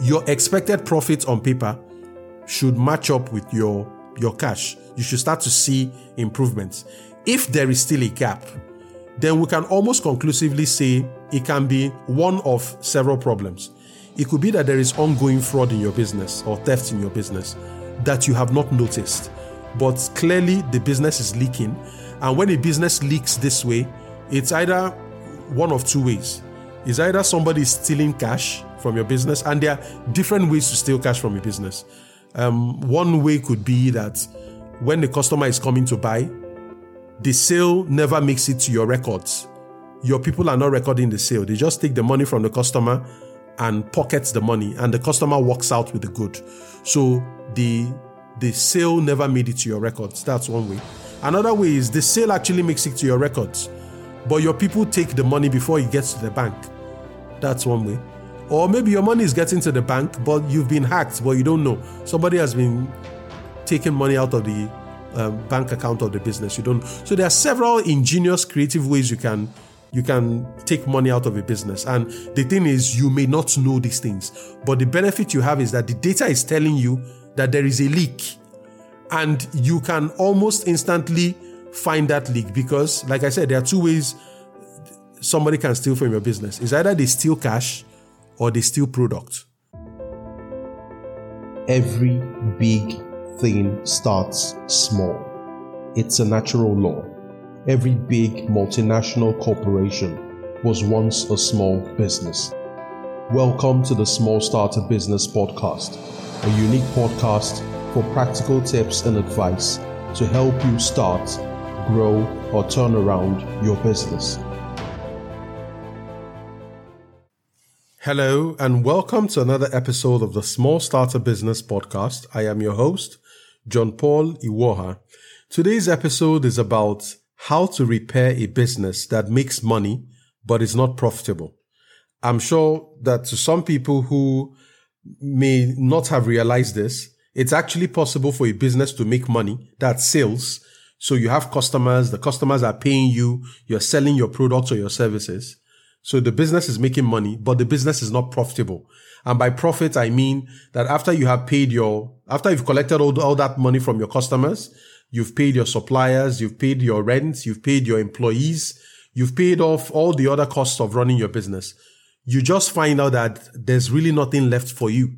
your expected profit on paper should match up with your your cash. You should start to see improvements. If there is still a gap, then we can almost conclusively say it can be one of several problems. It could be that there is ongoing fraud in your business or theft in your business that you have not noticed, but clearly the business is leaking. And when a business leaks this way, it's either one of two ways. It's either somebody is stealing cash from your business, and there are different ways to steal cash from your business. Um, one way could be that when the customer is coming to buy, the sale never makes it to your records. Your people are not recording the sale. They just take the money from the customer and pockets the money, and the customer walks out with the good. So the the sale never made it to your records. That's one way. Another way is the sale actually makes it to your records, but your people take the money before it gets to the bank. That's one way. Or maybe your money is getting to the bank, but you've been hacked, but you don't know. Somebody has been taking money out of the um, bank account of the business. You don't. So there are several ingenious, creative ways you can you can take money out of a business. And the thing is, you may not know these things, but the benefit you have is that the data is telling you that there is a leak, and you can almost instantly find that leak because, like I said, there are two ways somebody can steal from your business. It's either they steal cash or they steal product. Every big thing starts small. It's a natural law. Every big multinational corporation was once a small business. Welcome to the Smallstarter Business Podcast, a unique podcast for practical tips and advice to help you start, grow, or turn around your business. Hello, and welcome to another episode of the Smallstarter Business Podcast. I am your host, John Paul Iwuoha. Today's episode is about how to repair a business that makes money but is not profitable. I'm sure that to some people who may not have realized this, it's actually possible for a business to make money, that sales. So you have customers, the customers are paying you, you're selling your products or your services so the business is making money, but the business is not profitable. And by profit, I mean that after you have paid your, after you've collected all, all that money from your customers, you've paid your suppliers, you've paid your rent, you've paid your employees, you've paid off all the other costs of running your business. You just find out that there's really nothing left for you.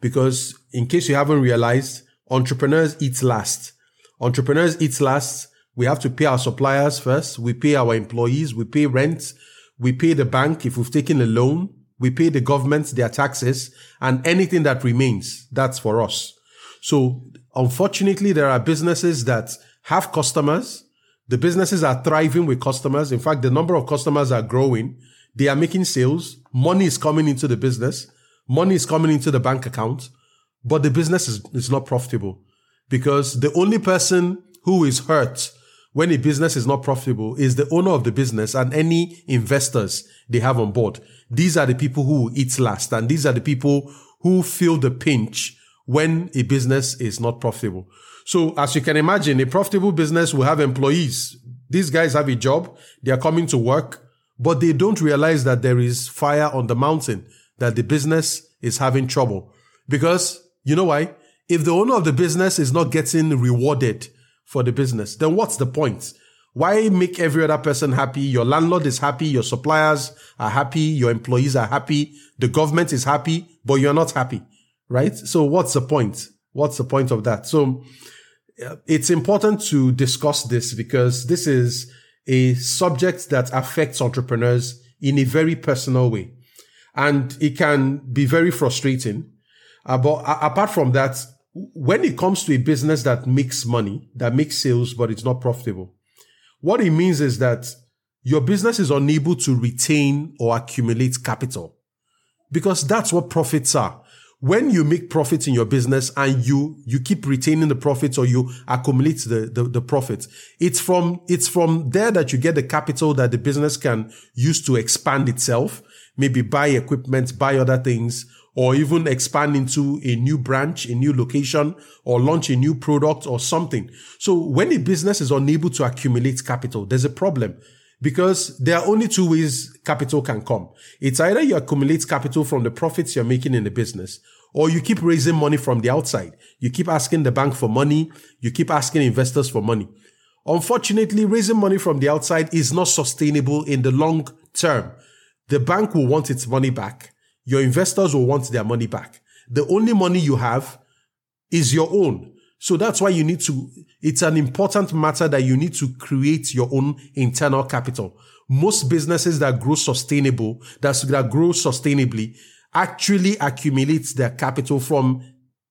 Because in case you haven't realized, entrepreneurs eat last. Entrepreneurs eat last. We have to pay our suppliers first. We pay our employees. We pay rent we pay the bank if we've taken a loan. We pay the government their taxes and anything that remains, that's for us. So unfortunately, there are businesses that have customers. The businesses are thriving with customers. In fact, the number of customers are growing. They are making sales. Money is coming into the business. Money is coming into the bank account, but the business is, is not profitable because the only person who is hurt when a business is not profitable is the owner of the business and any investors they have on board. These are the people who eat last and these are the people who feel the pinch when a business is not profitable. So as you can imagine, a profitable business will have employees. These guys have a job. They are coming to work, but they don't realize that there is fire on the mountain, that the business is having trouble. Because you know why? If the owner of the business is not getting rewarded for the business, then what's the point? Why make every other person happy? Your landlord is happy, your suppliers are happy, your employees are happy, the government is happy, but you're not happy, right? So what's the point? What's the point of that? So it's important to discuss this because this is a subject that affects entrepreneurs in a very personal way. And it can be very frustrating. Uh, but apart from that, when it comes to a business that makes money, that makes sales, but it's not profitable, what it means is that your business is unable to retain or accumulate capital because that's what profits are. When you make profits in your business and you, you keep retaining the profits or you accumulate the, the, the profits, it's from, it's from there that you get the capital that the business can use to expand itself, maybe buy equipment, buy other things, or even expand into a new branch, a new location, or launch a new product or something. So when a business is unable to accumulate capital, there's a problem because there are only two ways capital can come. It's either you accumulate capital from the profits you're making in the business or you keep raising money from the outside. You keep asking the bank for money. You keep asking investors for money. Unfortunately, raising money from the outside is not sustainable in the long term. The bank will want its money back. Your investors will want their money back. The only money you have is your own. So that's why you need to, it's an important matter that you need to create your own internal capital. Most businesses that grow sustainable, that, that grow sustainably, actually accumulate their capital from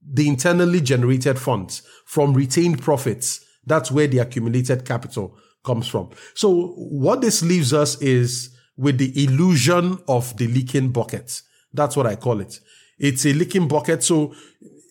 the internally generated funds, from retained profits. That's where the accumulated capital comes from. So what this leaves us is with the illusion of the leaking bucket. That's what I call it. It's a leaking bucket. So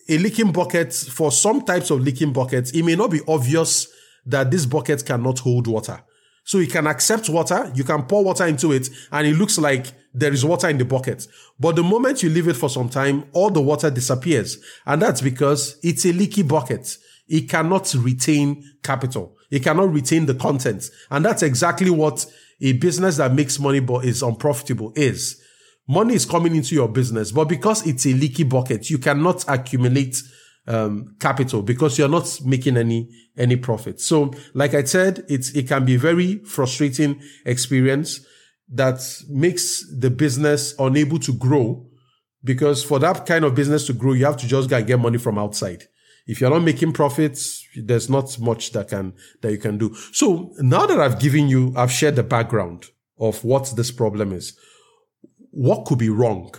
a leaking bucket, for some types of leaking buckets, it may not be obvious that this bucket cannot hold water. So you can accept water, you can pour water into it, and it looks like there is water in the bucket. But the moment you leave it for some time, all the water disappears. And that's because it's a leaky bucket. It cannot retain capital. It cannot retain the content. And that's exactly what a business that makes money but is unprofitable is. Money is coming into your business, but because it's a leaky bucket, you cannot accumulate um, capital because you're not making any any profit. So, like I said, it's it can be very frustrating experience that makes the business unable to grow because for that kind of business to grow, you have to just go and get money from outside. If you're not making profits, there's not much that can that you can do. So now that I've given you, I've shared the background of what this problem is what could be wrong?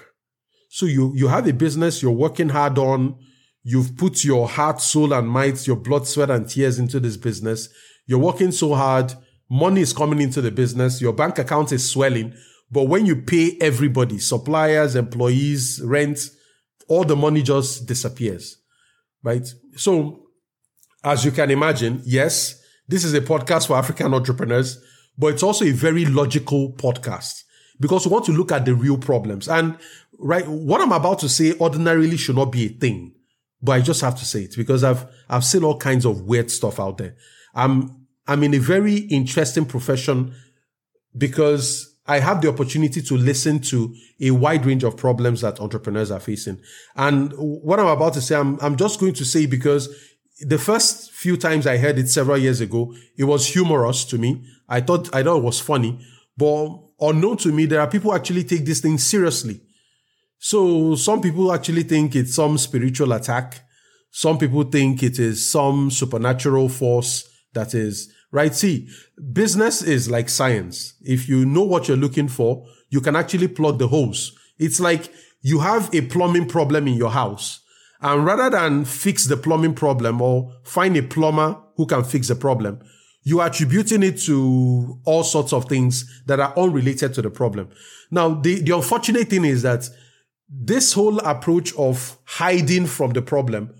So you, you have a business you're working hard on. You've put your heart, soul, and might, your blood, sweat, and tears into this business. You're working so hard. Money is coming into the business. Your bank account is swelling. But when you pay everybody, suppliers, employees, rent, all the money just disappears. Right? So, as you can imagine, yes, this is a podcast for African entrepreneurs, but it's also a very logical podcast because we want to look at the real problems. And right, what I'm about to say ordinarily should not be a thing, but I just have to say it because I've, I've seen all kinds of weird stuff out there. I'm, I'm in a very interesting profession because I have the opportunity to listen to a wide range of problems that entrepreneurs are facing. And what I'm about to say, I'm, I'm just going to say because the first few times I heard it several years ago, it was humorous to me. I thought, I thought it was funny, but unknown to me, there are people actually take this thing seriously. So some people actually think it's some spiritual attack. Some people think it is some supernatural force that is right. See, business is like science. If you know what you're looking for, you can actually plug the holes. It's like you have a plumbing problem in your house. And rather than fix the plumbing problem or find a plumber who can fix the problem, you are attributing it to all sorts of things that are unrelated to the problem. Now, the, the unfortunate thing is that this whole approach of hiding from the problem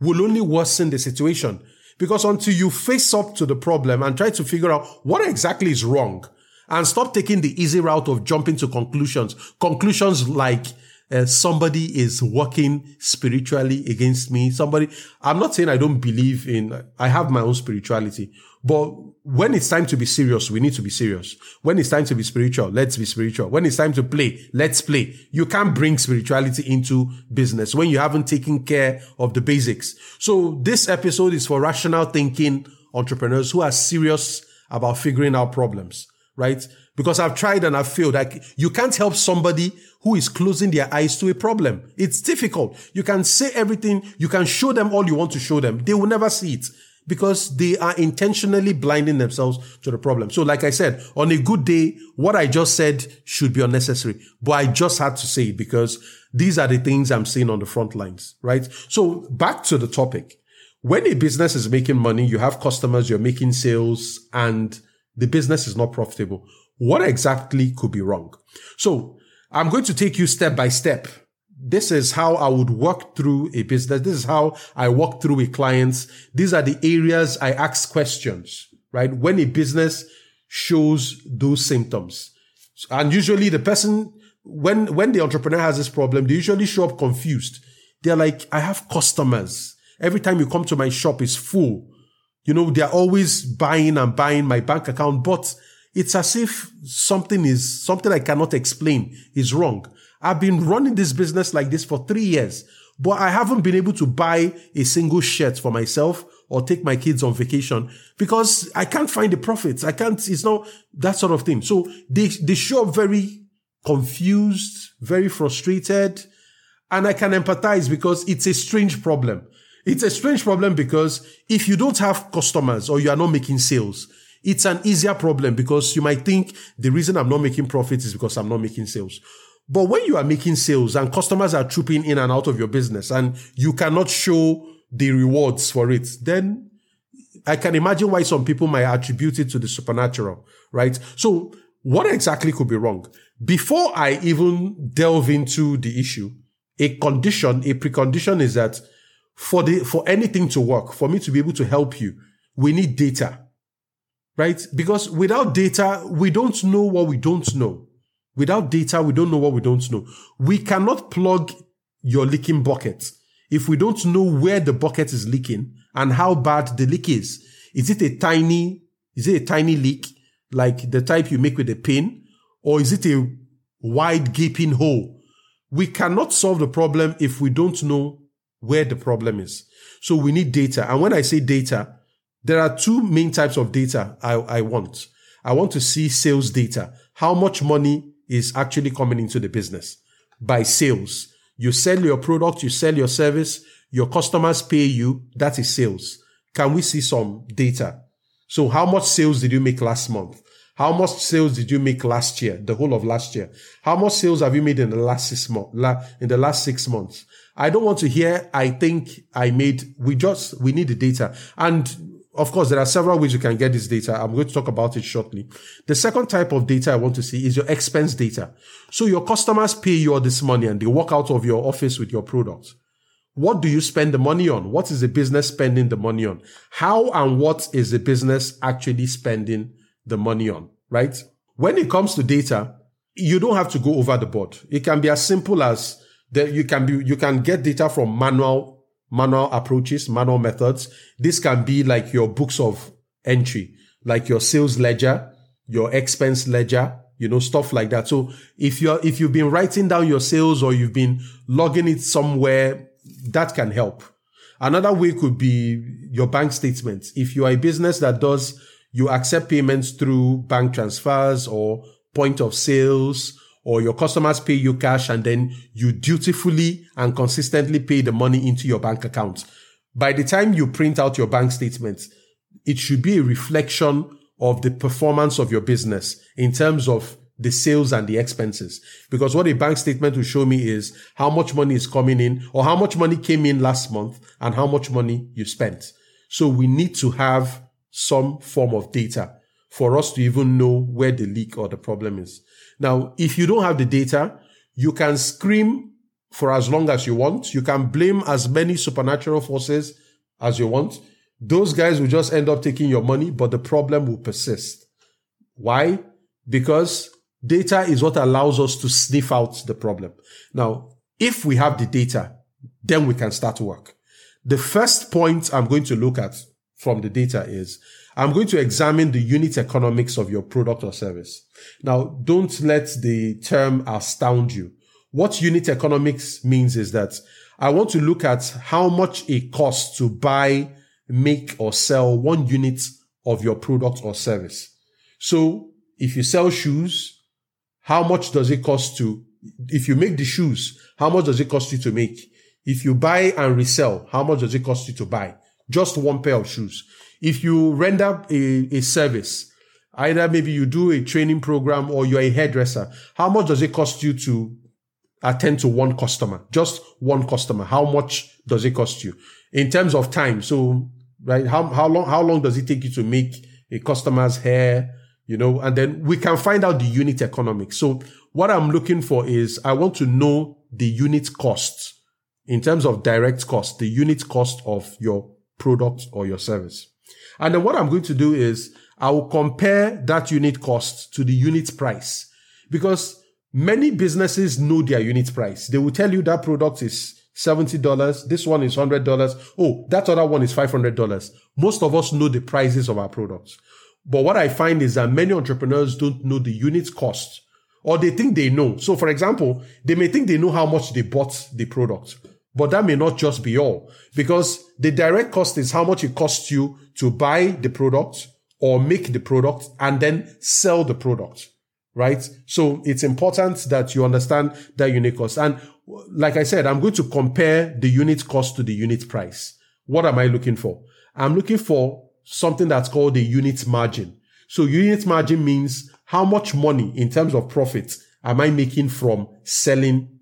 will only worsen the situation because until you face up to the problem and try to figure out what exactly is wrong and stop taking the easy route of jumping to conclusions, conclusions like uh, somebody is working spiritually against me. Somebody, I'm not saying I don't believe in, I have my own spirituality, but when it's time to be serious, we need to be serious. When it's time to be spiritual, let's be spiritual. When it's time to play, let's play. You can't bring spirituality into business when you haven't taken care of the basics. So this episode is for rational thinking entrepreneurs who are serious about figuring out problems, right? Because I've tried and I've failed. Like you can't help somebody who is closing their eyes to a problem. It's difficult. You can say everything. You can show them all you want to show them. They will never see it because they are intentionally blinding themselves to the problem. So like I said, on a good day, what I just said should be unnecessary, but I just had to say it because these are the things I'm seeing on the front lines, right? So back to the topic. When a business is making money, you have customers, you're making sales and the business is not profitable. What exactly could be wrong? So I'm going to take you step by step. This is how I would work through a business. This is how I work through with clients. These are the areas I ask questions, right? When a business shows those symptoms. And usually the person, when, when the entrepreneur has this problem, they usually show up confused. They're like, I have customers. Every time you come to my shop, it's full. You know, they're always buying and buying my bank account, but it's as if something is, something I cannot explain is wrong. I've been running this business like this for three years, but I haven't been able to buy a single shirt for myself or take my kids on vacation because I can't find the profits. I can't, it's not that sort of thing. So they, they show up very confused, very frustrated. And I can empathize because it's a strange problem. It's a strange problem because if you don't have customers or you are not making sales, it's an easier problem because you might think the reason I'm not making profits is because I'm not making sales. But when you are making sales and customers are trooping in and out of your business and you cannot show the rewards for it, then I can imagine why some people might attribute it to the supernatural, right? So what exactly could be wrong? Before I even delve into the issue, a condition, a precondition is that for the, for anything to work, for me to be able to help you, we need data, right? Because without data, we don't know what we don't know. Without data, we don't know what we don't know. We cannot plug your leaking bucket if we don't know where the bucket is leaking and how bad the leak is. Is it a tiny, is it a tiny leak like the type you make with a pin? Or is it a wide gaping hole? We cannot solve the problem if we don't know where the problem is. So we need data. And when I say data, there are two main types of data I, I want. I want to see sales data. How much money is actually coming into the business by sales. You sell your product, you sell your service, your customers pay you. That is sales. Can we see some data? So how much sales did you make last month? How much sales did you make last year? The whole of last year. How much sales have you made in the last six months? In the last six months? I don't want to hear. I think I made. We just we need the data, and of course there are several ways you can get this data. I'm going to talk about it shortly. The second type of data I want to see is your expense data. So your customers pay you all this money and they walk out of your office with your product. What do you spend the money on? What is the business spending the money on? How and what is the business actually spending the money on, right? When it comes to data, you don't have to go over the board. It can be as simple as that you can be, you can get data from manual, manual approaches, manual methods. This can be like your books of entry, like your sales ledger, your expense ledger, you know, stuff like that. So if you're, if you've been writing down your sales or you've been logging it somewhere, that can help. Another way could be your bank statements. If you are a business that does you accept payments through bank transfers or point of sales or your customers pay you cash and then you dutifully and consistently pay the money into your bank account. By the time you print out your bank statement, it should be a reflection of the performance of your business in terms of the sales and the expenses. Because what a bank statement will show me is how much money is coming in or how much money came in last month and how much money you spent. So we need to have some form of data for us to even know where the leak or the problem is. Now, if you don't have the data, you can scream for as long as you want. You can blame as many supernatural forces as you want. Those guys will just end up taking your money, but the problem will persist. Why? Because data is what allows us to sniff out the problem. Now, if we have the data, then we can start work. The first point I'm going to look at from the data is I'm going to examine the unit economics of your product or service. Now, don't let the term astound you. What unit economics means is that I want to look at how much it costs to buy, make or sell one unit of your product or service. So if you sell shoes, how much does it cost to, if you make the shoes, how much does it cost you to make? If you buy and resell, how much does it cost you to buy? just one pair of shoes. If you render a, a service, either maybe you do a training program or you're a hairdresser, how much does it cost you to attend to one customer? Just one customer. How much does it cost you in terms of time? So, right, how, how long, how long does it take you to make a customer's hair? You know, and then we can find out the unit economics. So what I'm looking for is I want to know the unit cost in terms of direct cost, the unit cost of your product or your service. And then what I'm going to do is I will compare that unit cost to the unit price because many businesses know their unit price. They will tell you that product is $70. This one is $100. Oh, that other one is $500. Most of us know the prices of our products. But what I find is that many entrepreneurs don't know the unit cost or they think they know. So for example, they may think they know how much they bought the product, but that may not just be all because the direct cost is how much it costs you to buy the product or make the product and then sell the product. Right. So it's important that you understand that unit cost. And like I said, I'm going to compare the unit cost to the unit price. What am I looking for? I'm looking for something that's called the unit margin. So unit margin means how much money in terms of profit am I making from selling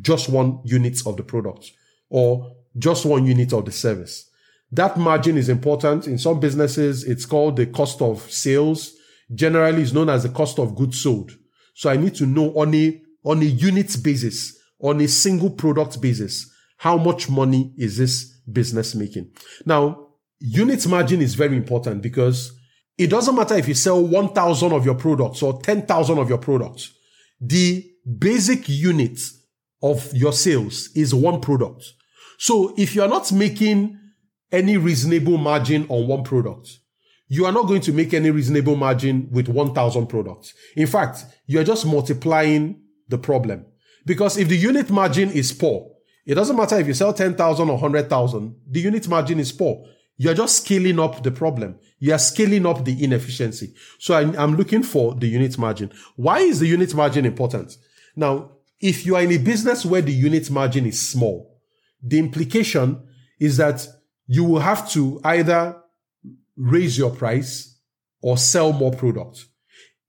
just one unit of the product or just one unit of the service. That margin is important. In some businesses, it's called the cost of sales. Generally, it's known as the cost of goods sold. So I need to know on a, on a unit basis, on a single product basis, how much money is this business making? Now, unit margin is very important because it doesn't matter if you sell 1,000 of your products or 10,000 of your products. The basic unit of your sales is one product. So if you're not making any reasonable margin on one product, you are not going to make any reasonable margin with 1,000 products. In fact, you're just multiplying the problem. Because if the unit margin is poor, it doesn't matter if you sell 10,000 or 100,000, the unit margin is poor. You're just scaling up the problem. You are scaling up the inefficiency. So I'm looking for the unit margin. Why is the unit margin important? Now, if you are in a business where the unit margin is small, the implication is that you will have to either raise your price or sell more product.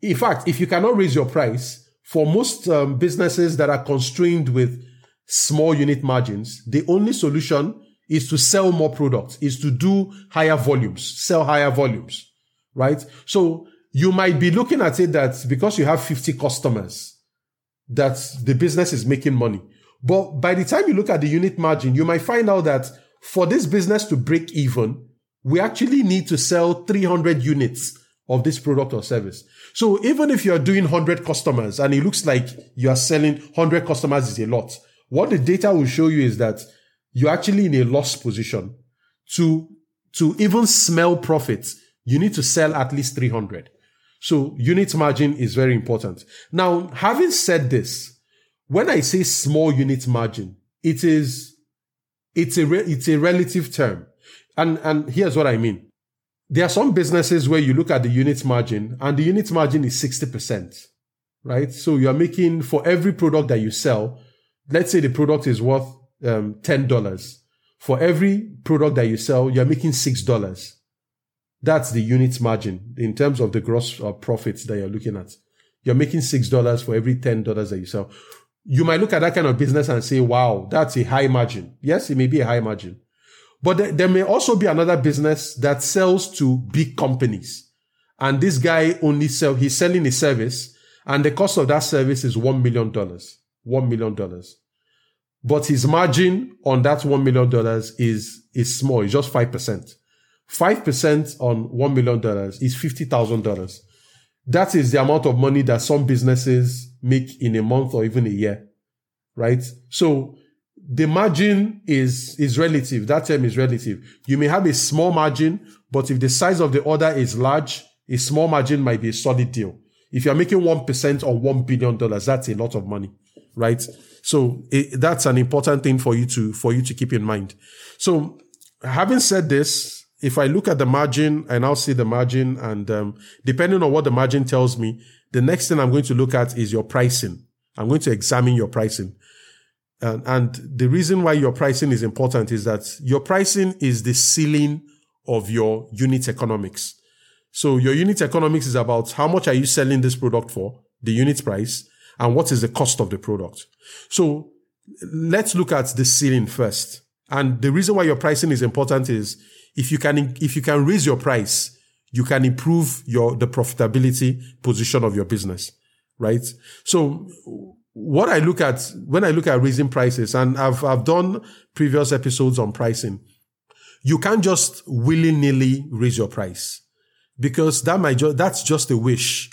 In fact, if you cannot raise your price, for most um, businesses that are constrained with small unit margins, the only solution is to sell more products, is to do higher volumes, sell higher volumes, right? So you might be looking at it that because you have 50 customers, that the business is making money. But by the time you look at the unit margin, you might find out that for this business to break even, we actually need to sell 300 units of this product or service. So even if you're doing 100 customers and it looks like you are selling 100 customers is a lot, what the data will show you is that you're actually in a loss position. To, to even smell profits, you need to sell at least 300. So unit margin is very important. Now, having said this, when I say small unit margin, it is, it's a, re- it's a relative term. And, and here's what I mean. There are some businesses where you look at the unit margin and the unit margin is 60%, right? So you're making for every product that you sell, let's say the product is worth um, $10. For every product that you sell, you're making $6. That's the unit margin in terms of the gross uh, profits that you're looking at. You're making $6 for every $10 that you sell. You might look at that kind of business and say, wow, that's a high margin. Yes, it may be a high margin. But th- there may also be another business that sells to big companies. And this guy only sell, he's selling a service and the cost of that service is $1 million. $1 million. But his margin on that $1 million is, is small. It's just 5%. 5% on $1 million is $50,000. That is the amount of money that some businesses make in a month or even a year. Right? So the margin is, is relative. That term is relative. You may have a small margin, but if the size of the order is large, a small margin might be a solid deal. If you're making 1% on $1 billion, that's a lot of money, right? So it, that's an important thing for you to, for you to keep in mind. So having said this, if I look at the margin and I'll see the margin and, um, depending on what the margin tells me, the next thing I'm going to look at is your pricing. I'm going to examine your pricing. And, and the reason why your pricing is important is that your pricing is the ceiling of your unit economics. So your unit economics is about how much are you selling this product for, the unit price, and what is the cost of the product. So let's look at the ceiling first. And the reason why your pricing is important is if you can, if you can raise your price, you can improve your, the profitability position of your business, right? So what I look at when I look at raising prices, and I've, I've done previous episodes on pricing, you can't just willy nilly raise your price because that might just, that's just a wish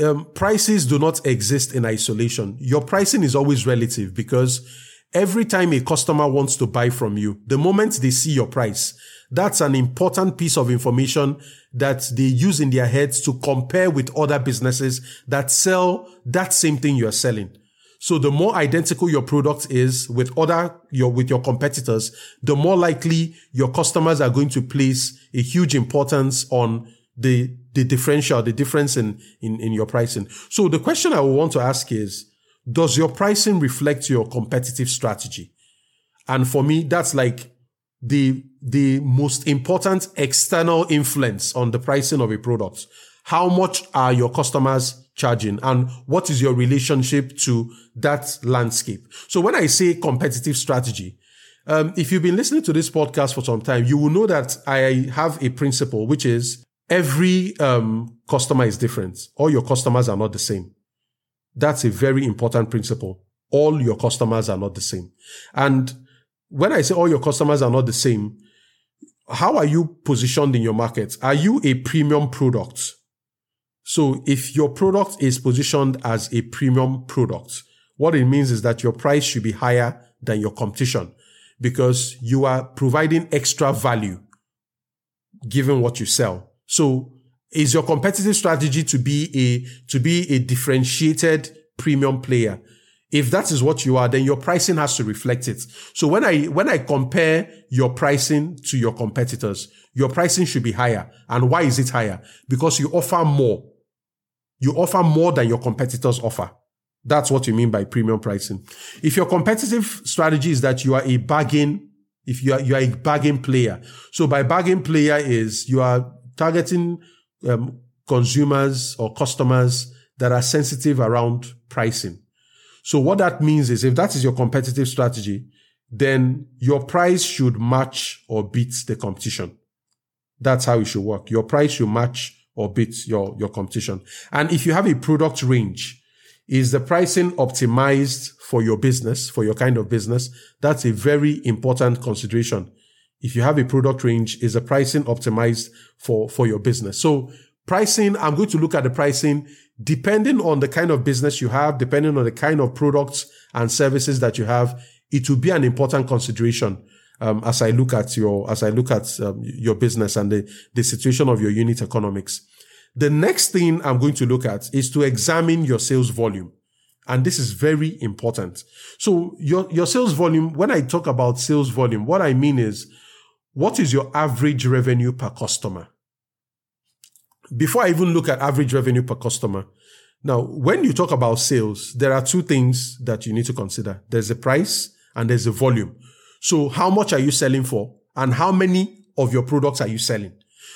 um, prices do not exist in isolation. Your pricing is always relative because Every time a customer wants to buy from you, the moment they see your price, that's an important piece of information that they use in their heads to compare with other businesses that sell that same thing you're selling. So the more identical your product is with other your with your competitors, the more likely your customers are going to place a huge importance on the the differential, the difference in, in, in your pricing. So the question I want to ask is, does your pricing reflect your competitive strategy? And for me, that's like the, the most important external influence on the pricing of a product. How much are your customers charging and what is your relationship to that landscape? So when I say competitive strategy, um, if you've been listening to this podcast for some time, you will know that I have a principle, which is every um, customer is different. All your customers are not the same. That's a very important principle. All your customers are not the same. And when I say all your customers are not the same, how are you positioned in your market? Are you a premium product? So if your product is positioned as a premium product, what it means is that your price should be higher than your competition because you are providing extra value given what you sell. So is your competitive strategy to be a, to be a differentiated premium player? If that is what you are, then your pricing has to reflect it. So when I, when I compare your pricing to your competitors, your pricing should be higher. And why is it higher? Because you offer more. You offer more than your competitors offer. That's what you mean by premium pricing. If your competitive strategy is that you are a bargain, if you are, you are a bargain player. So by bargain player is you are targeting um, consumers or customers that are sensitive around pricing. So what that means is if that is your competitive strategy, then your price should match or beat the competition. That's how it should work. Your price should match or beat your, your competition. And if you have a product range, is the pricing optimized for your business, for your kind of business? That's a very important consideration if you have a product range, is the pricing optimized for, for your business? So pricing, I'm going to look at the pricing depending on the kind of business you have, depending on the kind of products and services that you have. It will be an important consideration. Um, as I look at your, as I look at um, your business and the, the situation of your unit economics. The next thing I'm going to look at is to examine your sales volume. And this is very important. So your, your sales volume, when I talk about sales volume, what I mean is what is your average revenue per customer? Before I even look at average revenue per customer, now, when you talk about sales, there are two things that you need to consider. There's the price and there's the volume. So how much are you selling for? And how many of your products are you selling?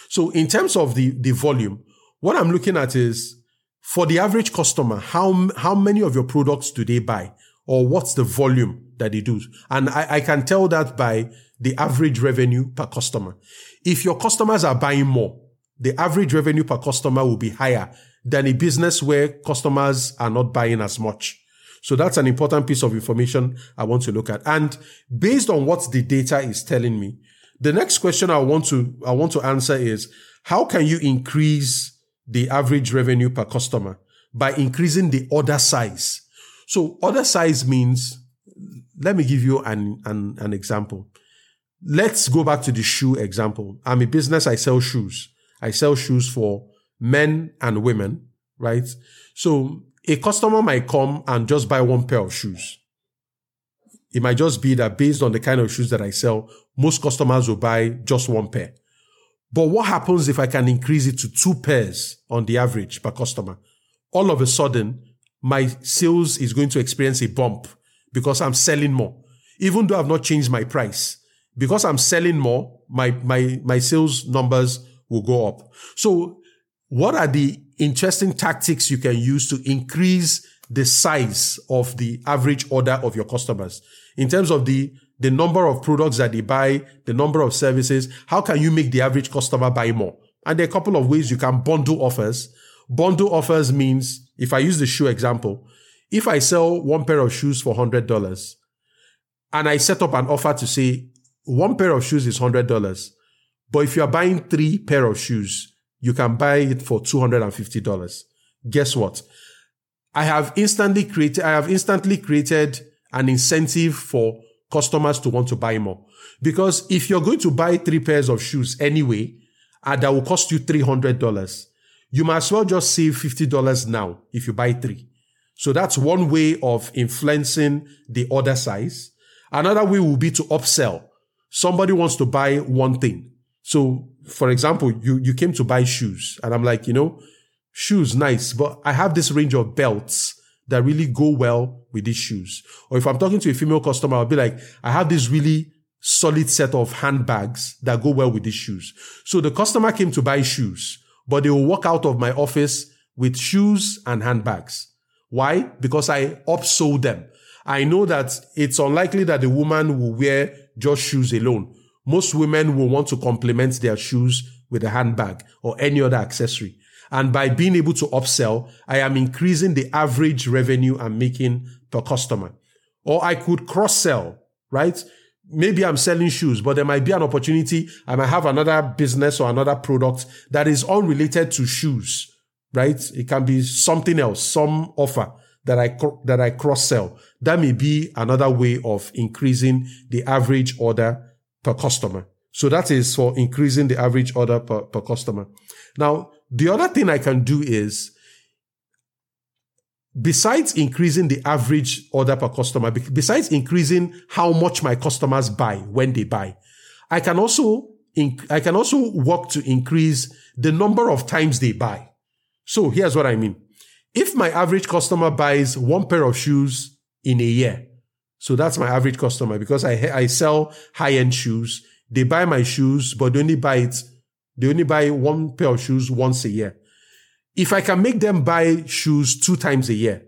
So in terms of the, the volume, what I'm looking at is for the average customer, how, how many of your products do they buy? Or what's the volume that they do? And I, I can tell that by the average revenue per customer. If your customers are buying more, the average revenue per customer will be higher than a business where customers are not buying as much. So that's an important piece of information I want to look at. And based on what the data is telling me, the next question I want to, I want to answer is, how can you increase the average revenue per customer by increasing the order size? So order size means, let me give you an, an, an example. Let's go back to the shoe example. I'm a business, I sell shoes. I sell shoes for men and women, right? So a customer might come and just buy one pair of shoes. It might just be that based on the kind of shoes that I sell, most customers will buy just one pair. But what happens if I can increase it to two pairs on the average per customer? All of a sudden, my sales is going to experience a bump because I'm selling more, even though I've not changed my price because I'm selling more, my, my, my sales numbers will go up. So what are the interesting tactics you can use to increase the size of the average order of your customers in terms of the the number of products that they buy, the number of services, how can you make the average customer buy more? And there are a couple of ways you can bundle offers. Bundle offers means, if I use the shoe example, if I sell one pair of shoes for $100 and I set up an offer to say, one pair of shoes is $100. But if you're buying three pair of shoes, you can buy it for $250. Guess what? I have instantly created, I have instantly created an incentive for customers to want to buy more. Because if you're going to buy three pairs of shoes anyway, and that will cost you $300, you might as well just save $50 now if you buy three. So that's one way of influencing the order size. Another way will be to upsell. Somebody wants to buy one thing. So, for example, you, you came to buy shoes and I'm like, you know, shoes, nice, but I have this range of belts that really go well with these shoes. Or if I'm talking to a female customer, I'll be like, I have this really solid set of handbags that go well with these shoes. So the customer came to buy shoes, but they will walk out of my office with shoes and handbags. Why? Because I upsold them. I know that it's unlikely that the woman will wear just shoes alone. Most women will want to complement their shoes with a handbag or any other accessory. And by being able to upsell, I am increasing the average revenue I'm making per customer. Or I could cross sell, right? Maybe I'm selling shoes, but there might be an opportunity. I might have another business or another product that is unrelated to shoes, right? It can be something else, some offer that I, that I cross sell. That may be another way of increasing the average order per customer. So that is for increasing the average order per, per customer. Now, the other thing I can do is, besides increasing the average order per customer, besides increasing how much my customers buy when they buy, I can also, I can also work to increase the number of times they buy. So here's what I mean. If my average customer buys one pair of shoes in a year, so that's my average customer because I, I sell high end shoes. They buy my shoes, but they only buy it they only buy one pair of shoes once a year. If I can make them buy shoes two times a year,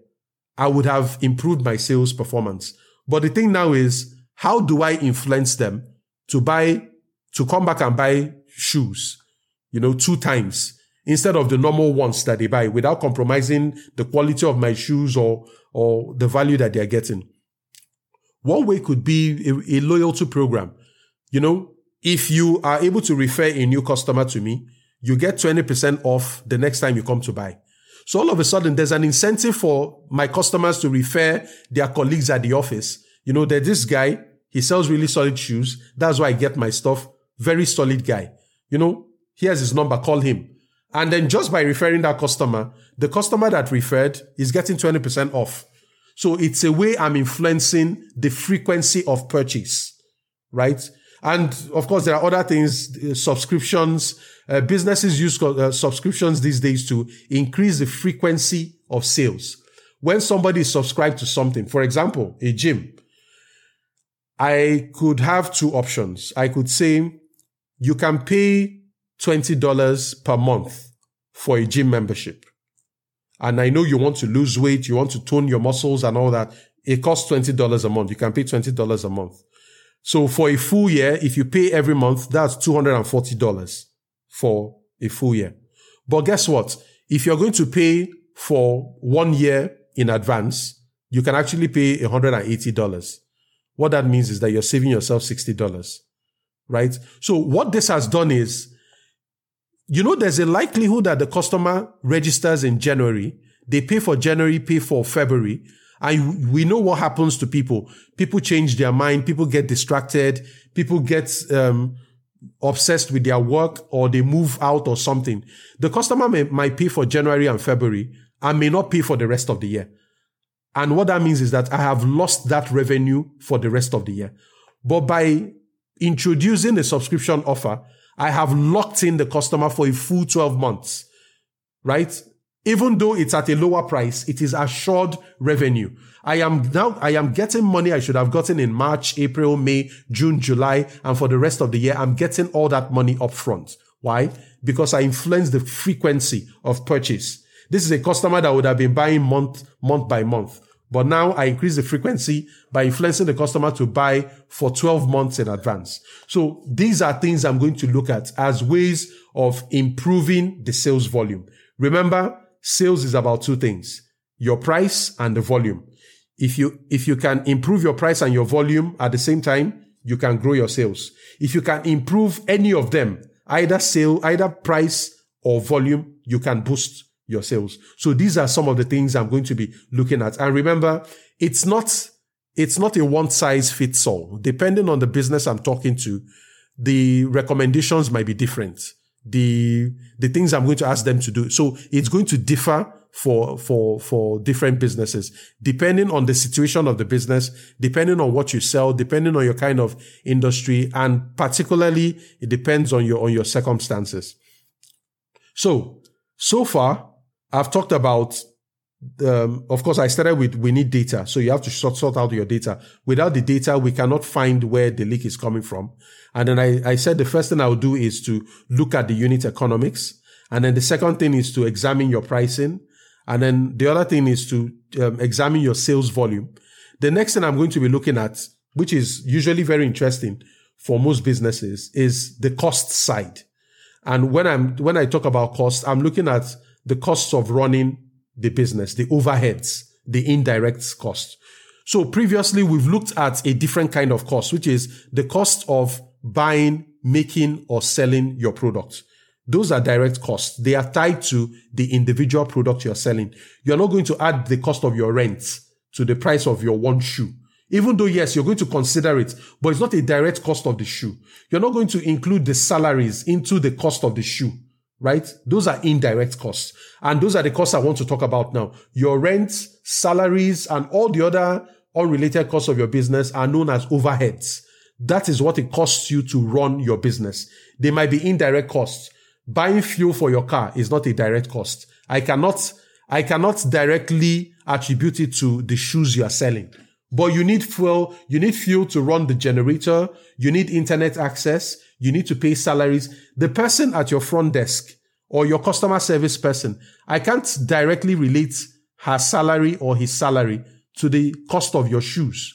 I would have improved my sales performance. But the thing now is, how do I influence them to buy, to come back and buy shoes, you know, two times instead of the normal ones that they buy without compromising the quality of my shoes or, or the value that they're getting? One way could be a, a loyalty program. You know, if you are able to refer a new customer to me, you get 20% off the next time you come to buy. So all of a sudden, there's an incentive for my customers to refer their colleagues at the office. You know, that this guy, he sells really solid shoes. That's why I get my stuff. Very solid guy. You know, here's his number, call him. And then just by referring that customer, the customer that referred is getting 20% off. So it's a way I'm influencing the frequency of purchase, right? And of course, there are other things, uh, subscriptions. Uh, businesses use uh, subscriptions these days to increase the frequency of sales. When somebody is subscribed to something, for example, a gym, I could have two options. I could say you can pay $20 per month for a gym membership. And I know you want to lose weight, you want to tone your muscles and all that. It costs $20 a month. You can pay $20 a month. So for a full year, if you pay every month, that's $240 for a full year. But guess what? If you're going to pay for one year in advance, you can actually pay $180. What that means is that you're saving yourself $60, right? So what this has done is, you know, there's a likelihood that the customer registers in January. They pay for January, pay for February. And we know what happens to people. People change their mind. People get distracted. People get, um, obsessed with their work or they move out or something. The customer may, might pay for January and February and may not pay for the rest of the year. And what that means is that I have lost that revenue for the rest of the year. But by introducing a subscription offer, I have locked in the customer for a full 12 months, right? Even though it's at a lower price, it is assured revenue. I am now, I am getting money I should have gotten in March, April, May, June, July, and for the rest of the year, I'm getting all that money up front. Why? Because I influence the frequency of purchase. This is a customer that would have been buying month, month by month. But now I increase the frequency by influencing the customer to buy for 12 months in advance. So these are things I'm going to look at as ways of improving the sales volume. Remember, Sales is about two things, your price and the volume. If you, if you can improve your price and your volume at the same time, you can grow your sales. If you can improve any of them, either sale, either price or volume, you can boost your sales. So these are some of the things I'm going to be looking at. And remember, it's not it's not a one size fits all. Depending on the business I'm talking to, the recommendations might be different. The, the things I'm going to ask them to do. So it's going to differ for, for, for different businesses, depending on the situation of the business, depending on what you sell, depending on your kind of industry, and particularly it depends on your, on your circumstances. So, so far, I've talked about um, of course, I started with we need data. So you have to sort, sort out your data. Without the data, we cannot find where the leak is coming from. And then I, I said the first thing I will do is to look at the unit economics. And then the second thing is to examine your pricing. And then the other thing is to um, examine your sales volume. The next thing I'm going to be looking at, which is usually very interesting for most businesses, is the cost side. And when I'm, when I talk about cost, I'm looking at the costs of running the business, the overheads, the indirect cost. So previously we've looked at a different kind of cost, which is the cost of buying, making or selling your product. Those are direct costs. They are tied to the individual product you're selling. You're not going to add the cost of your rent to the price of your one shoe. Even though, yes, you're going to consider it, but it's not a direct cost of the shoe. You're not going to include the salaries into the cost of the shoe right? Those are indirect costs. And those are the costs I want to talk about now. Your rent, salaries, and all the other unrelated costs of your business are known as overheads. That is what it costs you to run your business. They might be indirect costs. Buying fuel for your car is not a direct cost. I cannot, I cannot directly attribute it to the shoes you are selling. But you need fuel, you need fuel to run the generator, you need internet access, you need to pay salaries. The person at your front desk or your customer service person, I can't directly relate her salary or his salary to the cost of your shoes.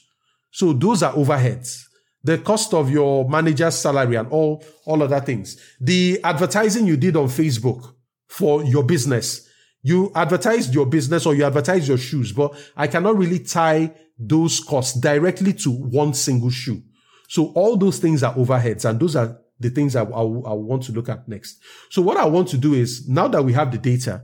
So those are overheads. The cost of your manager's salary and all, all other things. The advertising you did on Facebook for your business. You advertised your business or you advertised your shoes, but I cannot really tie those costs directly to one single shoe. So all those things are overheads and those are the things I, I, I want to look at next. So what I want to do is now that we have the data,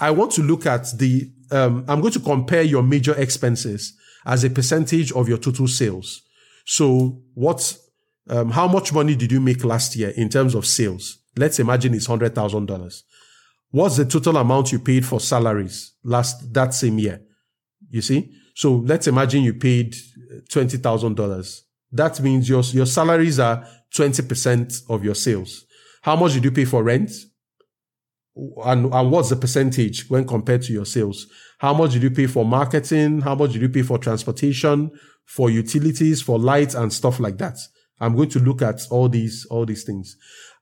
I want to look at the, um, I'm going to compare your major expenses as a percentage of your total sales. So what, um, how much money did you make last year in terms of sales? Let's imagine it's $100,000. What's the total amount you paid for salaries last, that same year? You see? So let's imagine you paid $20,000 that means your, your salaries are 20% of your sales. How much did you pay for rent? And, and what's the percentage when compared to your sales? How much did you pay for marketing? How much did you pay for transportation, for utilities, for lights and stuff like that? I'm going to look at all these, all these things.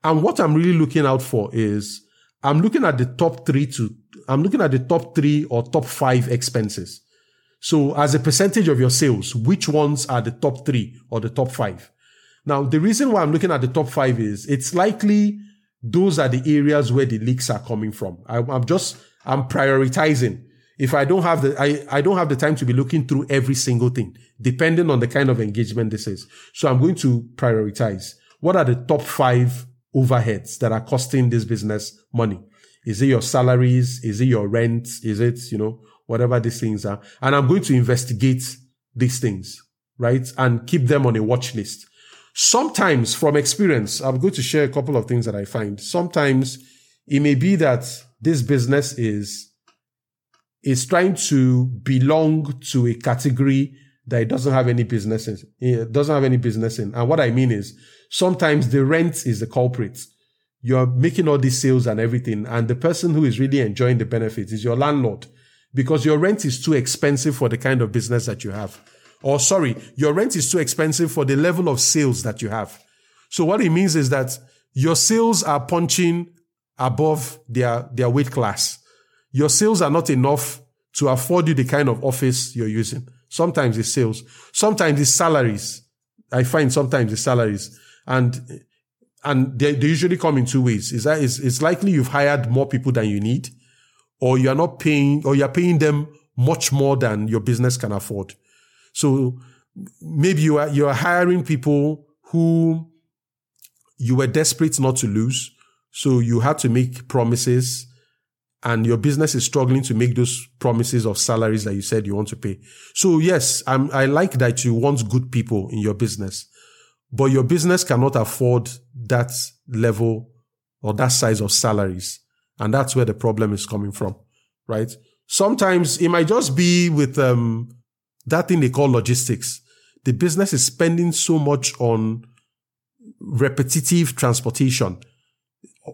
And what I'm really looking out for is I'm looking at the top three to, I'm looking at the top three or top five expenses. So as a percentage of your sales, which ones are the top three or the top five? Now, the reason why I'm looking at the top five is it's likely those are the areas where the leaks are coming from. I, am just, I'm prioritizing. If I don't have the, I, I don't have the time to be looking through every single thing, depending on the kind of engagement this is. So I'm going to prioritize. What are the top five overheads that are costing this business money? Is it your salaries? Is it your rent? Is it, you know, whatever these things are. And I'm going to investigate these things, right? And keep them on a watch list. Sometimes from experience, I'm going to share a couple of things that I find. Sometimes it may be that this business is, is trying to belong to a category that it doesn't have any business in. It doesn't have any business in. And what I mean is sometimes the rent is the culprit. You're making all these sales and everything. And the person who is really enjoying the benefits is your landlord because your rent is too expensive for the kind of business that you have. Or sorry, your rent is too expensive for the level of sales that you have. So what it means is that your sales are punching above their, their weight class. Your sales are not enough to afford you the kind of office you're using. Sometimes it's sales. Sometimes it's salaries. I find sometimes it's salaries. And, and they, they usually come in two ways. Is that it's, it's likely you've hired more people than you need or you're not paying, or you're paying them much more than your business can afford. So maybe you are, you are hiring people who you were desperate not to lose. So you had to make promises and your business is struggling to make those promises of salaries that you said you want to pay. So yes, I'm, I like that you want good people in your business, but your business cannot afford that level or that size of salaries. And that's where the problem is coming from, right? Sometimes it might just be with, um, that thing they call logistics. The business is spending so much on repetitive transportation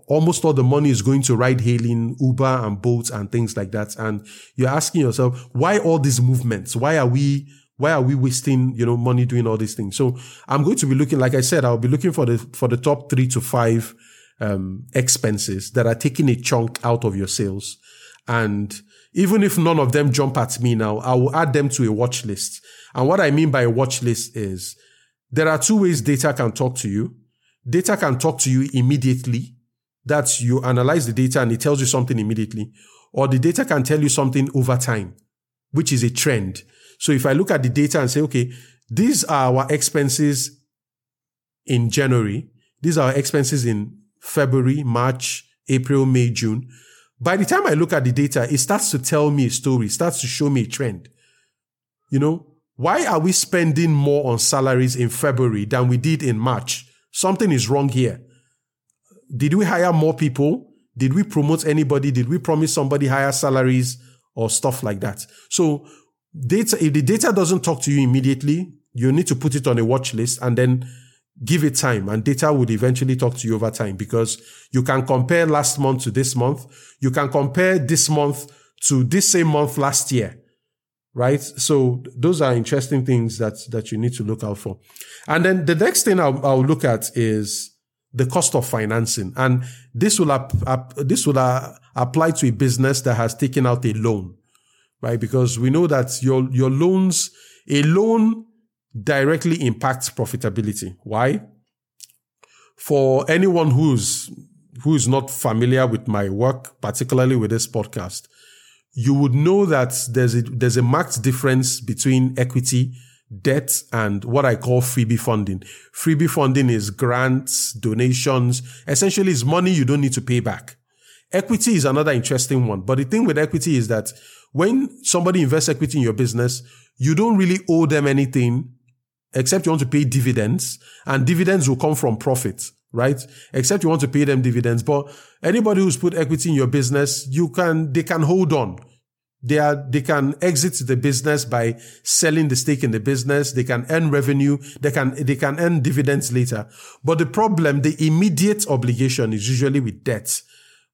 almost all the money is going to ride hailing, Uber and Bolts and things like that. And you're asking yourself, why all these movements? Why are we, why are we wasting, you know, money doing all these things? So I'm going to be looking, like I said, I'll be looking for the, for the top three to five, um, expenses that are taking a chunk out of your sales. And even if none of them jump at me now, I will add them to a watch list. And what I mean by a watch list is there are two ways data can talk to you. Data can talk to you immediately that you analyze the data and it tells you something immediately, or the data can tell you something over time, which is a trend. So if I look at the data and say, okay, these are our expenses in January, these are our expenses in February, March, April, May, June. By the time I look at the data, it starts to tell me a story, starts to show me a trend. You know, why are we spending more on salaries in February than we did in March? Something is wrong here. Did we hire more people? Did we promote anybody? Did we promise somebody higher salaries or stuff like that? So data, if the data doesn't talk to you immediately, you need to put it on a watch list and then give it time and data would eventually talk to you over time because you can compare last month to this month. You can compare this month to this same month last year. Right. So those are interesting things that, that you need to look out for. And then the next thing I'll, I'll look at is the cost of financing. And this will, ap- ap- this will uh, apply to a business that has taken out a loan, right? Because we know that your, your loans, a loan directly impacts profitability. Why? For anyone who's, who is not familiar with my work, particularly with this podcast, you would know that there's a, there's a marked difference between equity debt and what I call freebie funding. Freebie funding is grants, donations, essentially is money you don't need to pay back. Equity is another interesting one. But the thing with equity is that when somebody invests equity in your business, you don't really owe them anything except you want to pay dividends and dividends will come from profits, right? Except you want to pay them dividends. But anybody who's put equity in your business, you can, they can hold on. They are, they can exit the business by selling the stake in the business. They can earn revenue. They can, they can earn dividends later. But the problem, the immediate obligation is usually with debt.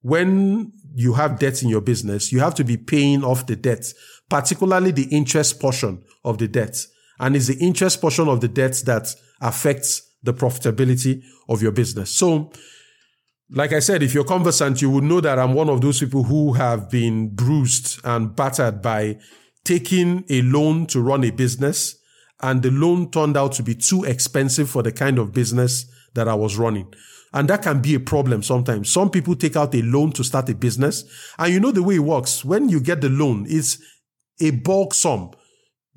When you have debt in your business, you have to be paying off the debt, particularly the interest portion of the debt. And it's the interest portion of the debt that affects the profitability of your business. So like I said, if you're conversant, you would know that I'm one of those people who have been bruised and battered by taking a loan to run a business. And the loan turned out to be too expensive for the kind of business that I was running. And that can be a problem sometimes. Some people take out a loan to start a business. And you know the way it works. When you get the loan, it's a bulk sum.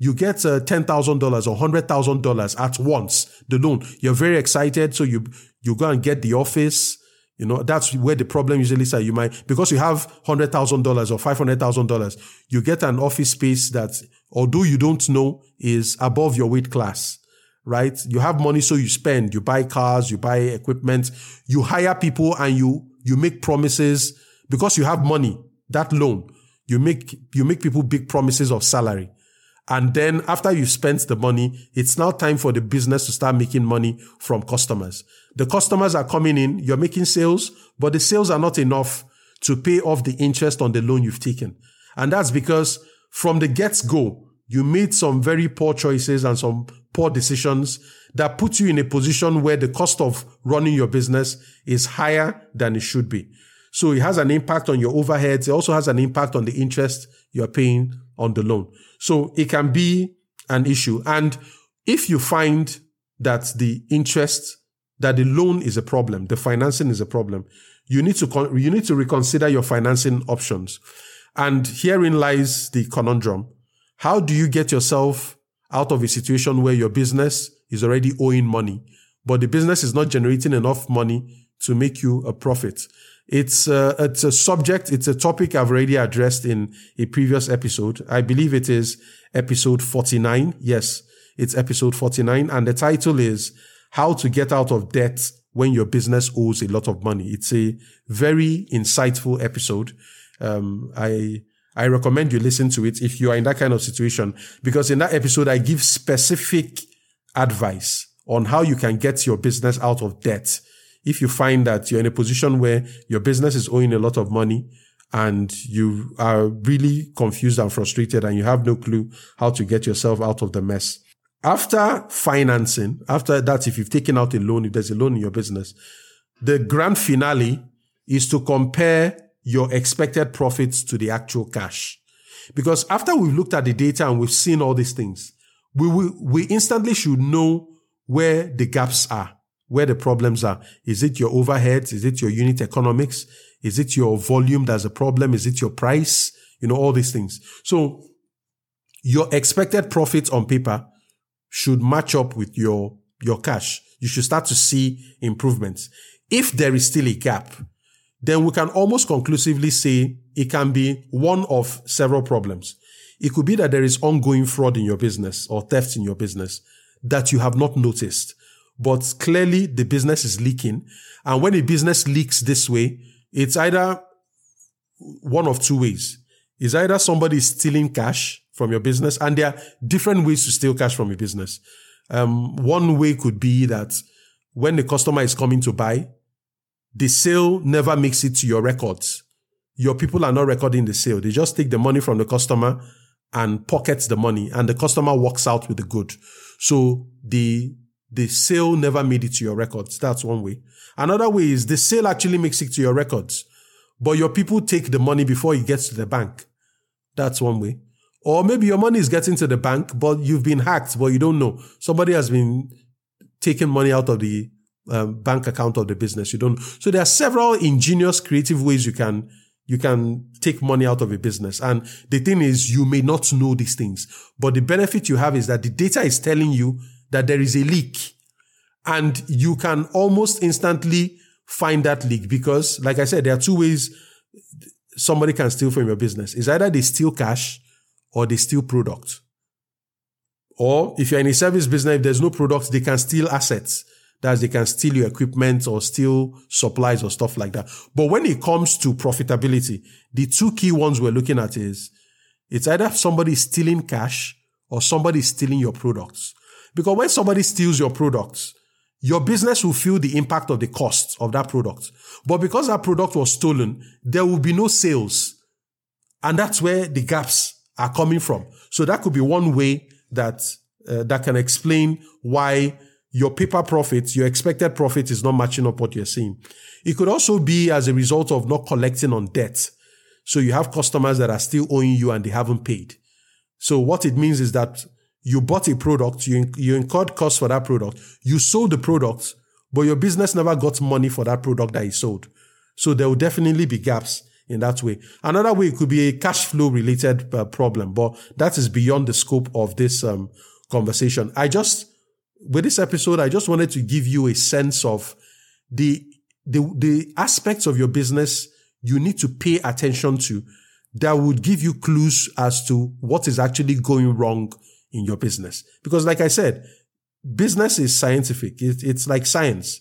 You get uh, $10,000 or $100,000 at once, the loan. You're very excited. So you, you go and get the office you know, that's where the problem usually starts. You might, because you have $100,000 or $500,000, you get an office space that, although you don't know, is above your weight class, right? You have money, so you spend, you buy cars, you buy equipment, you hire people and you, you make promises because you have money, that loan, you make, you make people big promises of salary. And then after you spent the money, it's now time for the business to start making money from customers. The customers are coming in, you're making sales, but the sales are not enough to pay off the interest on the loan you've taken. And that's because from the get go, you made some very poor choices and some poor decisions that put you in a position where the cost of running your business is higher than it should be. So it has an impact on your overheads. It also has an impact on the interest you're paying on the loan. So it can be an issue. And if you find that the interest that the loan is a problem, the financing is a problem, you need to con- you need to reconsider your financing options. And herein lies the conundrum. How do you get yourself out of a situation where your business is already owing money, but the business is not generating enough money to make you a profit. It's a, it's a subject, it's a topic I've already addressed in a previous episode. I believe it is episode 49. Yes, it's episode 49. And the title is How to Get Out of Debt When Your Business Owes a Lot of Money. It's a very insightful episode. Um, I, I recommend you listen to it if you are in that kind of situation, because in that episode, I give specific advice on how you can get your business out of debt if you find that you're in a position where your business is owing a lot of money and you are really confused and frustrated and you have no clue how to get yourself out of the mess. After financing, after that, if you've taken out a loan, if there's a loan in your business, the grand finale is to compare your expected profits to the actual cash. Because after we've looked at the data and we've seen all these things, we, we, we instantly should know where the gaps are where the problems are. Is it your overheads? Is it your unit economics? Is it your volume that's a problem? Is it your price? You know, all these things. So your expected profits on paper should match up with your, your cash. You should start to see improvements. If there is still a gap, then we can almost conclusively say it can be one of several problems. It could be that there is ongoing fraud in your business or theft in your business that you have not noticed but clearly the business is leaking. And when a business leaks this way, it's either one of two ways. It's either somebody is stealing cash from your business, and there are different ways to steal cash from your business. Um, one way could be that when the customer is coming to buy, the sale never makes it to your records. Your people are not recording the sale. They just take the money from the customer and pockets the money, and the customer walks out with the good. So the the sale never made it to your records. That's one way. Another way is the sale actually makes it to your records, but your people take the money before it gets to the bank. That's one way. Or maybe your money is getting to the bank, but you've been hacked, but you don't know. Somebody has been taking money out of the um, bank account of the business. You don't. So there are several ingenious, creative ways you can you can take money out of a business. And the thing is, you may not know these things, but the benefit you have is that the data is telling you that there is a leak and you can almost instantly find that leak because, like I said, there are two ways somebody can steal from your business. It's either they steal cash or they steal product. Or if you're in a service business, if there's no product, they can steal assets. That's they can steal your equipment or steal supplies or stuff like that. But when it comes to profitability, the two key ones we're looking at is it's either somebody stealing cash or somebody stealing your products. Because when somebody steals your products, your business will feel the impact of the cost of that product. But because that product was stolen, there will be no sales. And that's where the gaps are coming from. So that could be one way that uh, that can explain why your paper profit, your expected profit is not matching up what you're seeing. It could also be as a result of not collecting on debt. So you have customers that are still owing you and they haven't paid. So what it means is that you bought a product, you, you incurred costs for that product, you sold the product, but your business never got money for that product that you sold. So there will definitely be gaps in that way. Another way could be a cash flow related uh, problem, but that is beyond the scope of this um, conversation. I just, with this episode, I just wanted to give you a sense of the, the, the aspects of your business you need to pay attention to that would give you clues as to what is actually going wrong in your business. Because like I said, business is scientific. It, it's like science,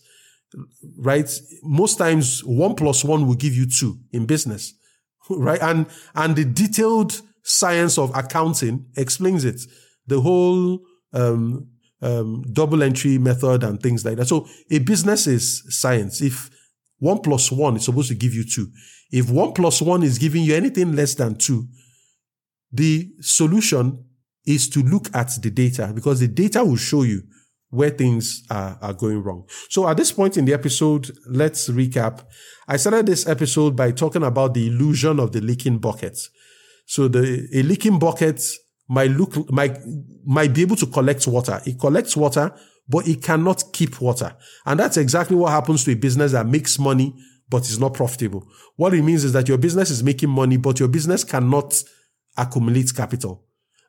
right? Most times one plus one will give you two in business, right? And, and the detailed science of accounting explains it. The whole, um, um, double entry method and things like that. So a business is science. If one plus one is supposed to give you two, if one plus one is giving you anything less than two, the solution is to look at the data because the data will show you where things are, are going wrong. So at this point in the episode, let's recap. I started this episode by talking about the illusion of the leaking bucket. So the a leaking bucket might look might might be able to collect water. It collects water, but it cannot keep water. And that's exactly what happens to a business that makes money but is not profitable. What it means is that your business is making money, but your business cannot accumulate capital.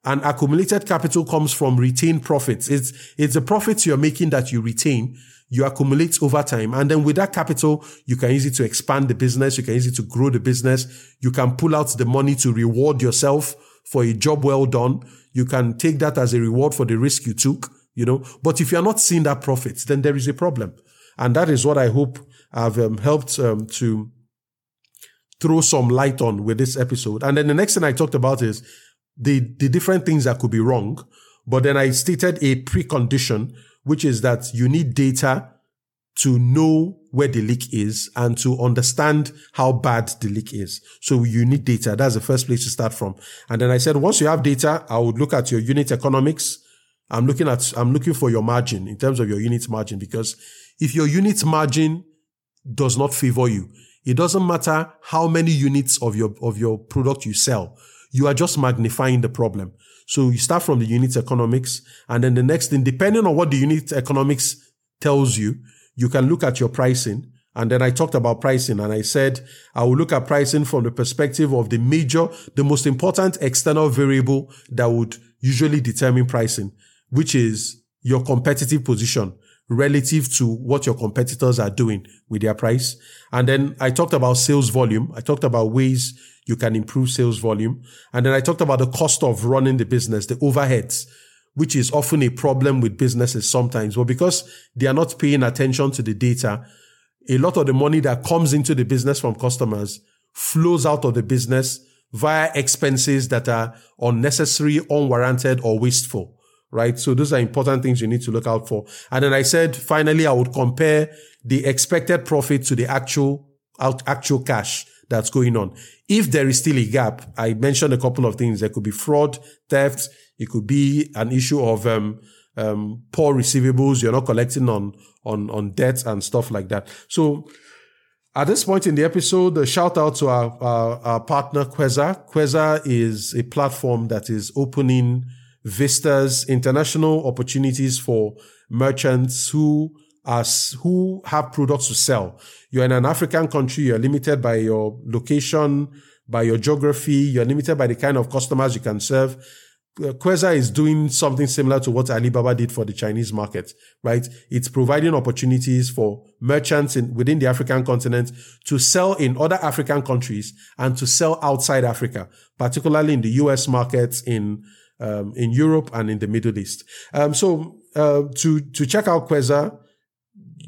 And accumulated capital comes from retained profits. It's, it's the profits you're making that you retain, you accumulate over time. And then with that capital, you can use it to expand the business. You can use it to grow the business. You can pull out the money to reward yourself for a job well done. You can take that as a reward for the risk you took, you know. But if you're not seeing that profit, then there is a problem. And that is what I hope I've um, helped um, to throw some light on with this episode. And then the next thing I talked about is the, the different things that could be wrong. But then I stated a precondition, which is that you need data to know where the leak is and to understand how bad the leak is. So you need data. That's the first place to start from. And then I said, once you have data, I would look at your unit economics. I'm looking at, I'm looking for your margin in terms of your unit margin because if your unit margin does not favor you, it doesn't matter how many units of your, of your product you sell. You are just magnifying the problem. So you start from the unit economics and then the next thing, depending on what the unit economics tells you, you can look at your pricing. And then I talked about pricing and I said, I will look at pricing from the perspective of the major, the most important external variable that would usually determine pricing, which is your competitive position relative to what your competitors are doing with their price. And then I talked about sales volume. I talked about ways you can improve sales volume. And then I talked about the cost of running the business, the overheads, which is often a problem with businesses sometimes. Well, because they are not paying attention to the data, a lot of the money that comes into the business from customers flows out of the business via expenses that are unnecessary, unwarranted, or wasteful right? So those are important things you need to look out for. And then I said, finally, I would compare the expected profit to the actual, actual cash that's going on. If there is still a gap, I mentioned a couple of things. There could be fraud, theft. It could be an issue of, um, um, poor receivables. You're not collecting on, on, on debts and stuff like that. So, at this point in the episode, a shout out to our, our, our partner Kuueza. Kuueza is a platform that is opening vistas, international opportunities for merchants who are, who have products to sell. You're in an African country, you're limited by your location, by your geography, you're limited by the kind of customers you can serve. Kuueza is doing something similar to what Alibaba did for the Chinese market, right? It's providing opportunities for merchants in, within the African continent to sell in other African countries and to sell outside Africa, particularly in the US markets, in um, in Europe and in the Middle East. Um, so uh, to to check out Kuueza,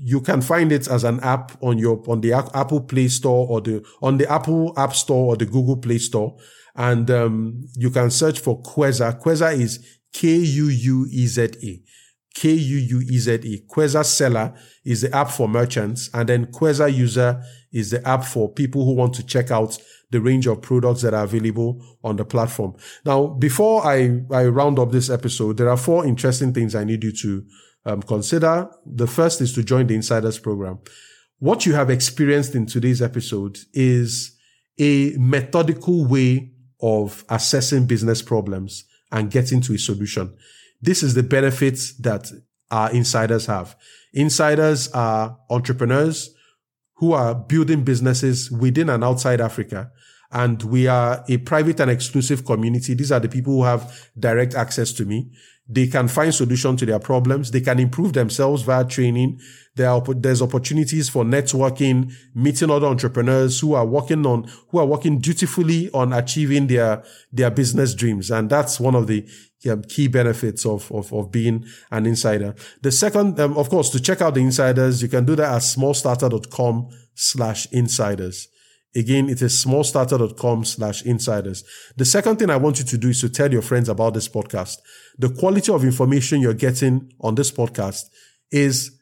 you can find it as an app on your on the Apple Play Store or the on the Apple App Store or the Google Play Store, and um, you can search for Kuueza. Kuueza is K U U E Z A. K U U E Z E. Kuueza Seller is the app for merchants, and then Kuueza User is the app for people who want to check out the range of products that are available on the platform. Now, before I, I round up this episode, there are four interesting things I need you to um, consider. The first is to join the Insiders program. What you have experienced in today's episode is a methodical way of assessing business problems and getting to a solution. This is the benefits that our insiders have. Insiders are entrepreneurs who are building businesses within and outside Africa. And we are a private and exclusive community. These are the people who have direct access to me. They can find solutions to their problems. They can improve themselves via training. There are, there's opportunities for networking, meeting other entrepreneurs who are working on, who are working dutifully on achieving their, their business dreams. And that's one of the key benefits of, of, of being an insider. The second, um, of course, to check out the insiders, you can do that at smallstarter.com slash insiders. Again, it is smallstarter.com slash insiders. The second thing I want you to do is to tell your friends about this podcast. The quality of information you're getting on this podcast is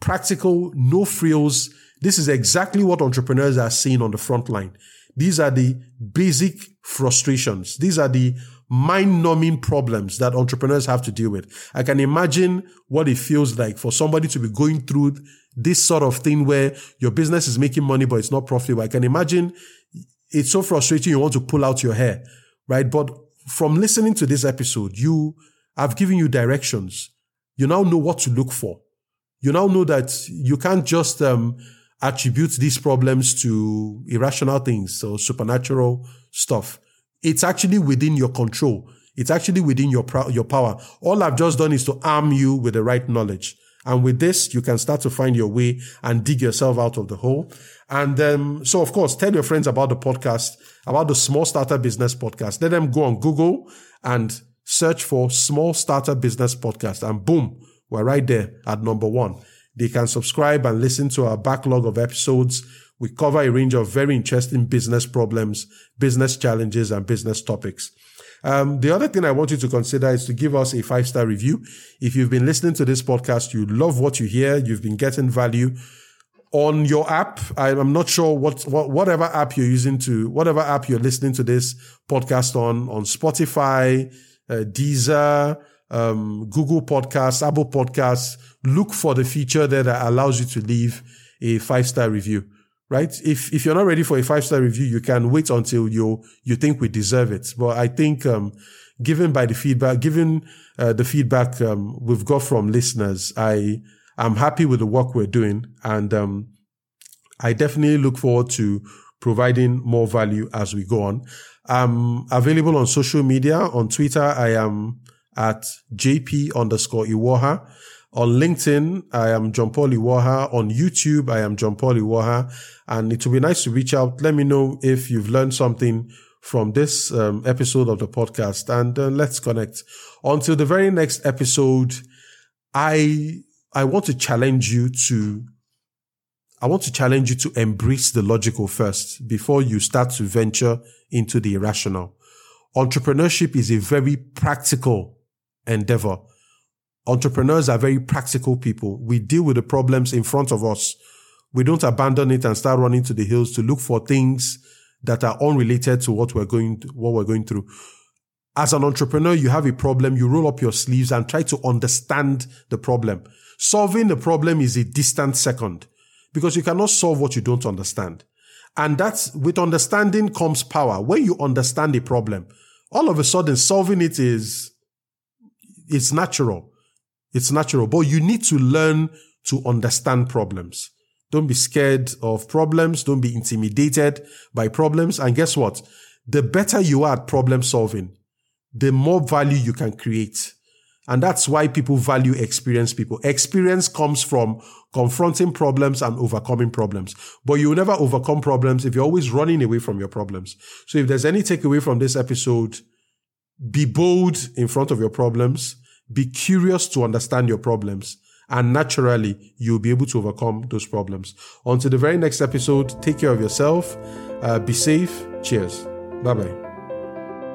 practical, no frills. This is exactly what entrepreneurs are seeing on the front line. These are the basic frustrations. These are the mind numbing problems that entrepreneurs have to deal with. I can imagine what it feels like for somebody to be going through this sort of thing where your business is making money, but it's not profitable. I can imagine it's so frustrating. You want to pull out your hair, right? But from listening to this episode, you, I've given you directions. You now know what to look for. You now know that you can't just, um, attribute these problems to irrational things or supernatural stuff. It's actually within your control. It's actually within your, your power. All I've just done is to arm you with the right knowledge. And with this, you can start to find your way and dig yourself out of the hole. And um, so, of course, tell your friends about the podcast, about the Smallstarter Business Podcast. Let them go on Google and search for Smallstarter Business Podcast. And boom, we're right there at number one. They can subscribe and listen to our backlog of episodes. We cover a range of very interesting business problems, business challenges, and business topics. Um, the other thing I want you to consider is to give us a five star review. If you've been listening to this podcast, you love what you hear, you've been getting value on your app. I'm not sure what, what, whatever app you're using to, whatever app you're listening to this podcast on, on Spotify, uh, Deezer, um, Google Podcasts, Apple Podcasts. Look for the feature there that allows you to leave a five star review right? If if you're not ready for a five star review, you can wait until you you think we deserve it. But I think, um, given by the feedback, given uh, the feedback um, we've got from listeners, I am happy with the work we're doing, and um, I definitely look forward to providing more value as we go on. I'm available on social media. On Twitter, I am at JP underscore Iwuoha. On LinkedIn, I am John Paul Iwuoha. On YouTube, I am John Paul Iwuoha. And it would be nice to reach out. Let me know if you've learned something from this um, episode of the podcast and uh, let's connect. Until the very next episode, I, I want to challenge you to, I want to challenge you to embrace the logical first before you start to venture into the irrational. Entrepreneurship is a very practical endeavor Entrepreneurs are very practical people. We deal with the problems in front of us. We don't abandon it and start running to the hills to look for things that are unrelated to what we're going, to, what we're going through. As an entrepreneur, you have a problem, you roll up your sleeves and try to understand the problem. Solving the problem is a distant second because you cannot solve what you don't understand. And that's with understanding comes power. When you understand a problem, all of a sudden solving it is, it's natural. It's natural, but you need to learn to understand problems. Don't be scared of problems. Don't be intimidated by problems. And guess what? The better you are at problem solving, the more value you can create. And that's why people value experienced people. Experience comes from confronting problems and overcoming problems. But you will never overcome problems if you're always running away from your problems. So if there's any takeaway from this episode, be bold in front of your problems be curious to understand your problems and naturally you'll be able to overcome those problems. Until the very next episode, take care of yourself, uh, be safe. Cheers. Bye bye.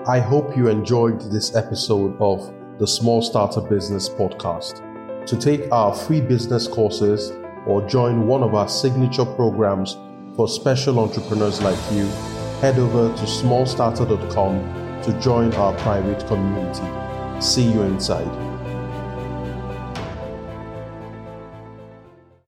I hope you enjoyed this episode of the Smallstarter Business Podcast. To take our free business courses or join one of our signature programs for special entrepreneurs like you, head over to smallstarter.com to join our private community. See you inside.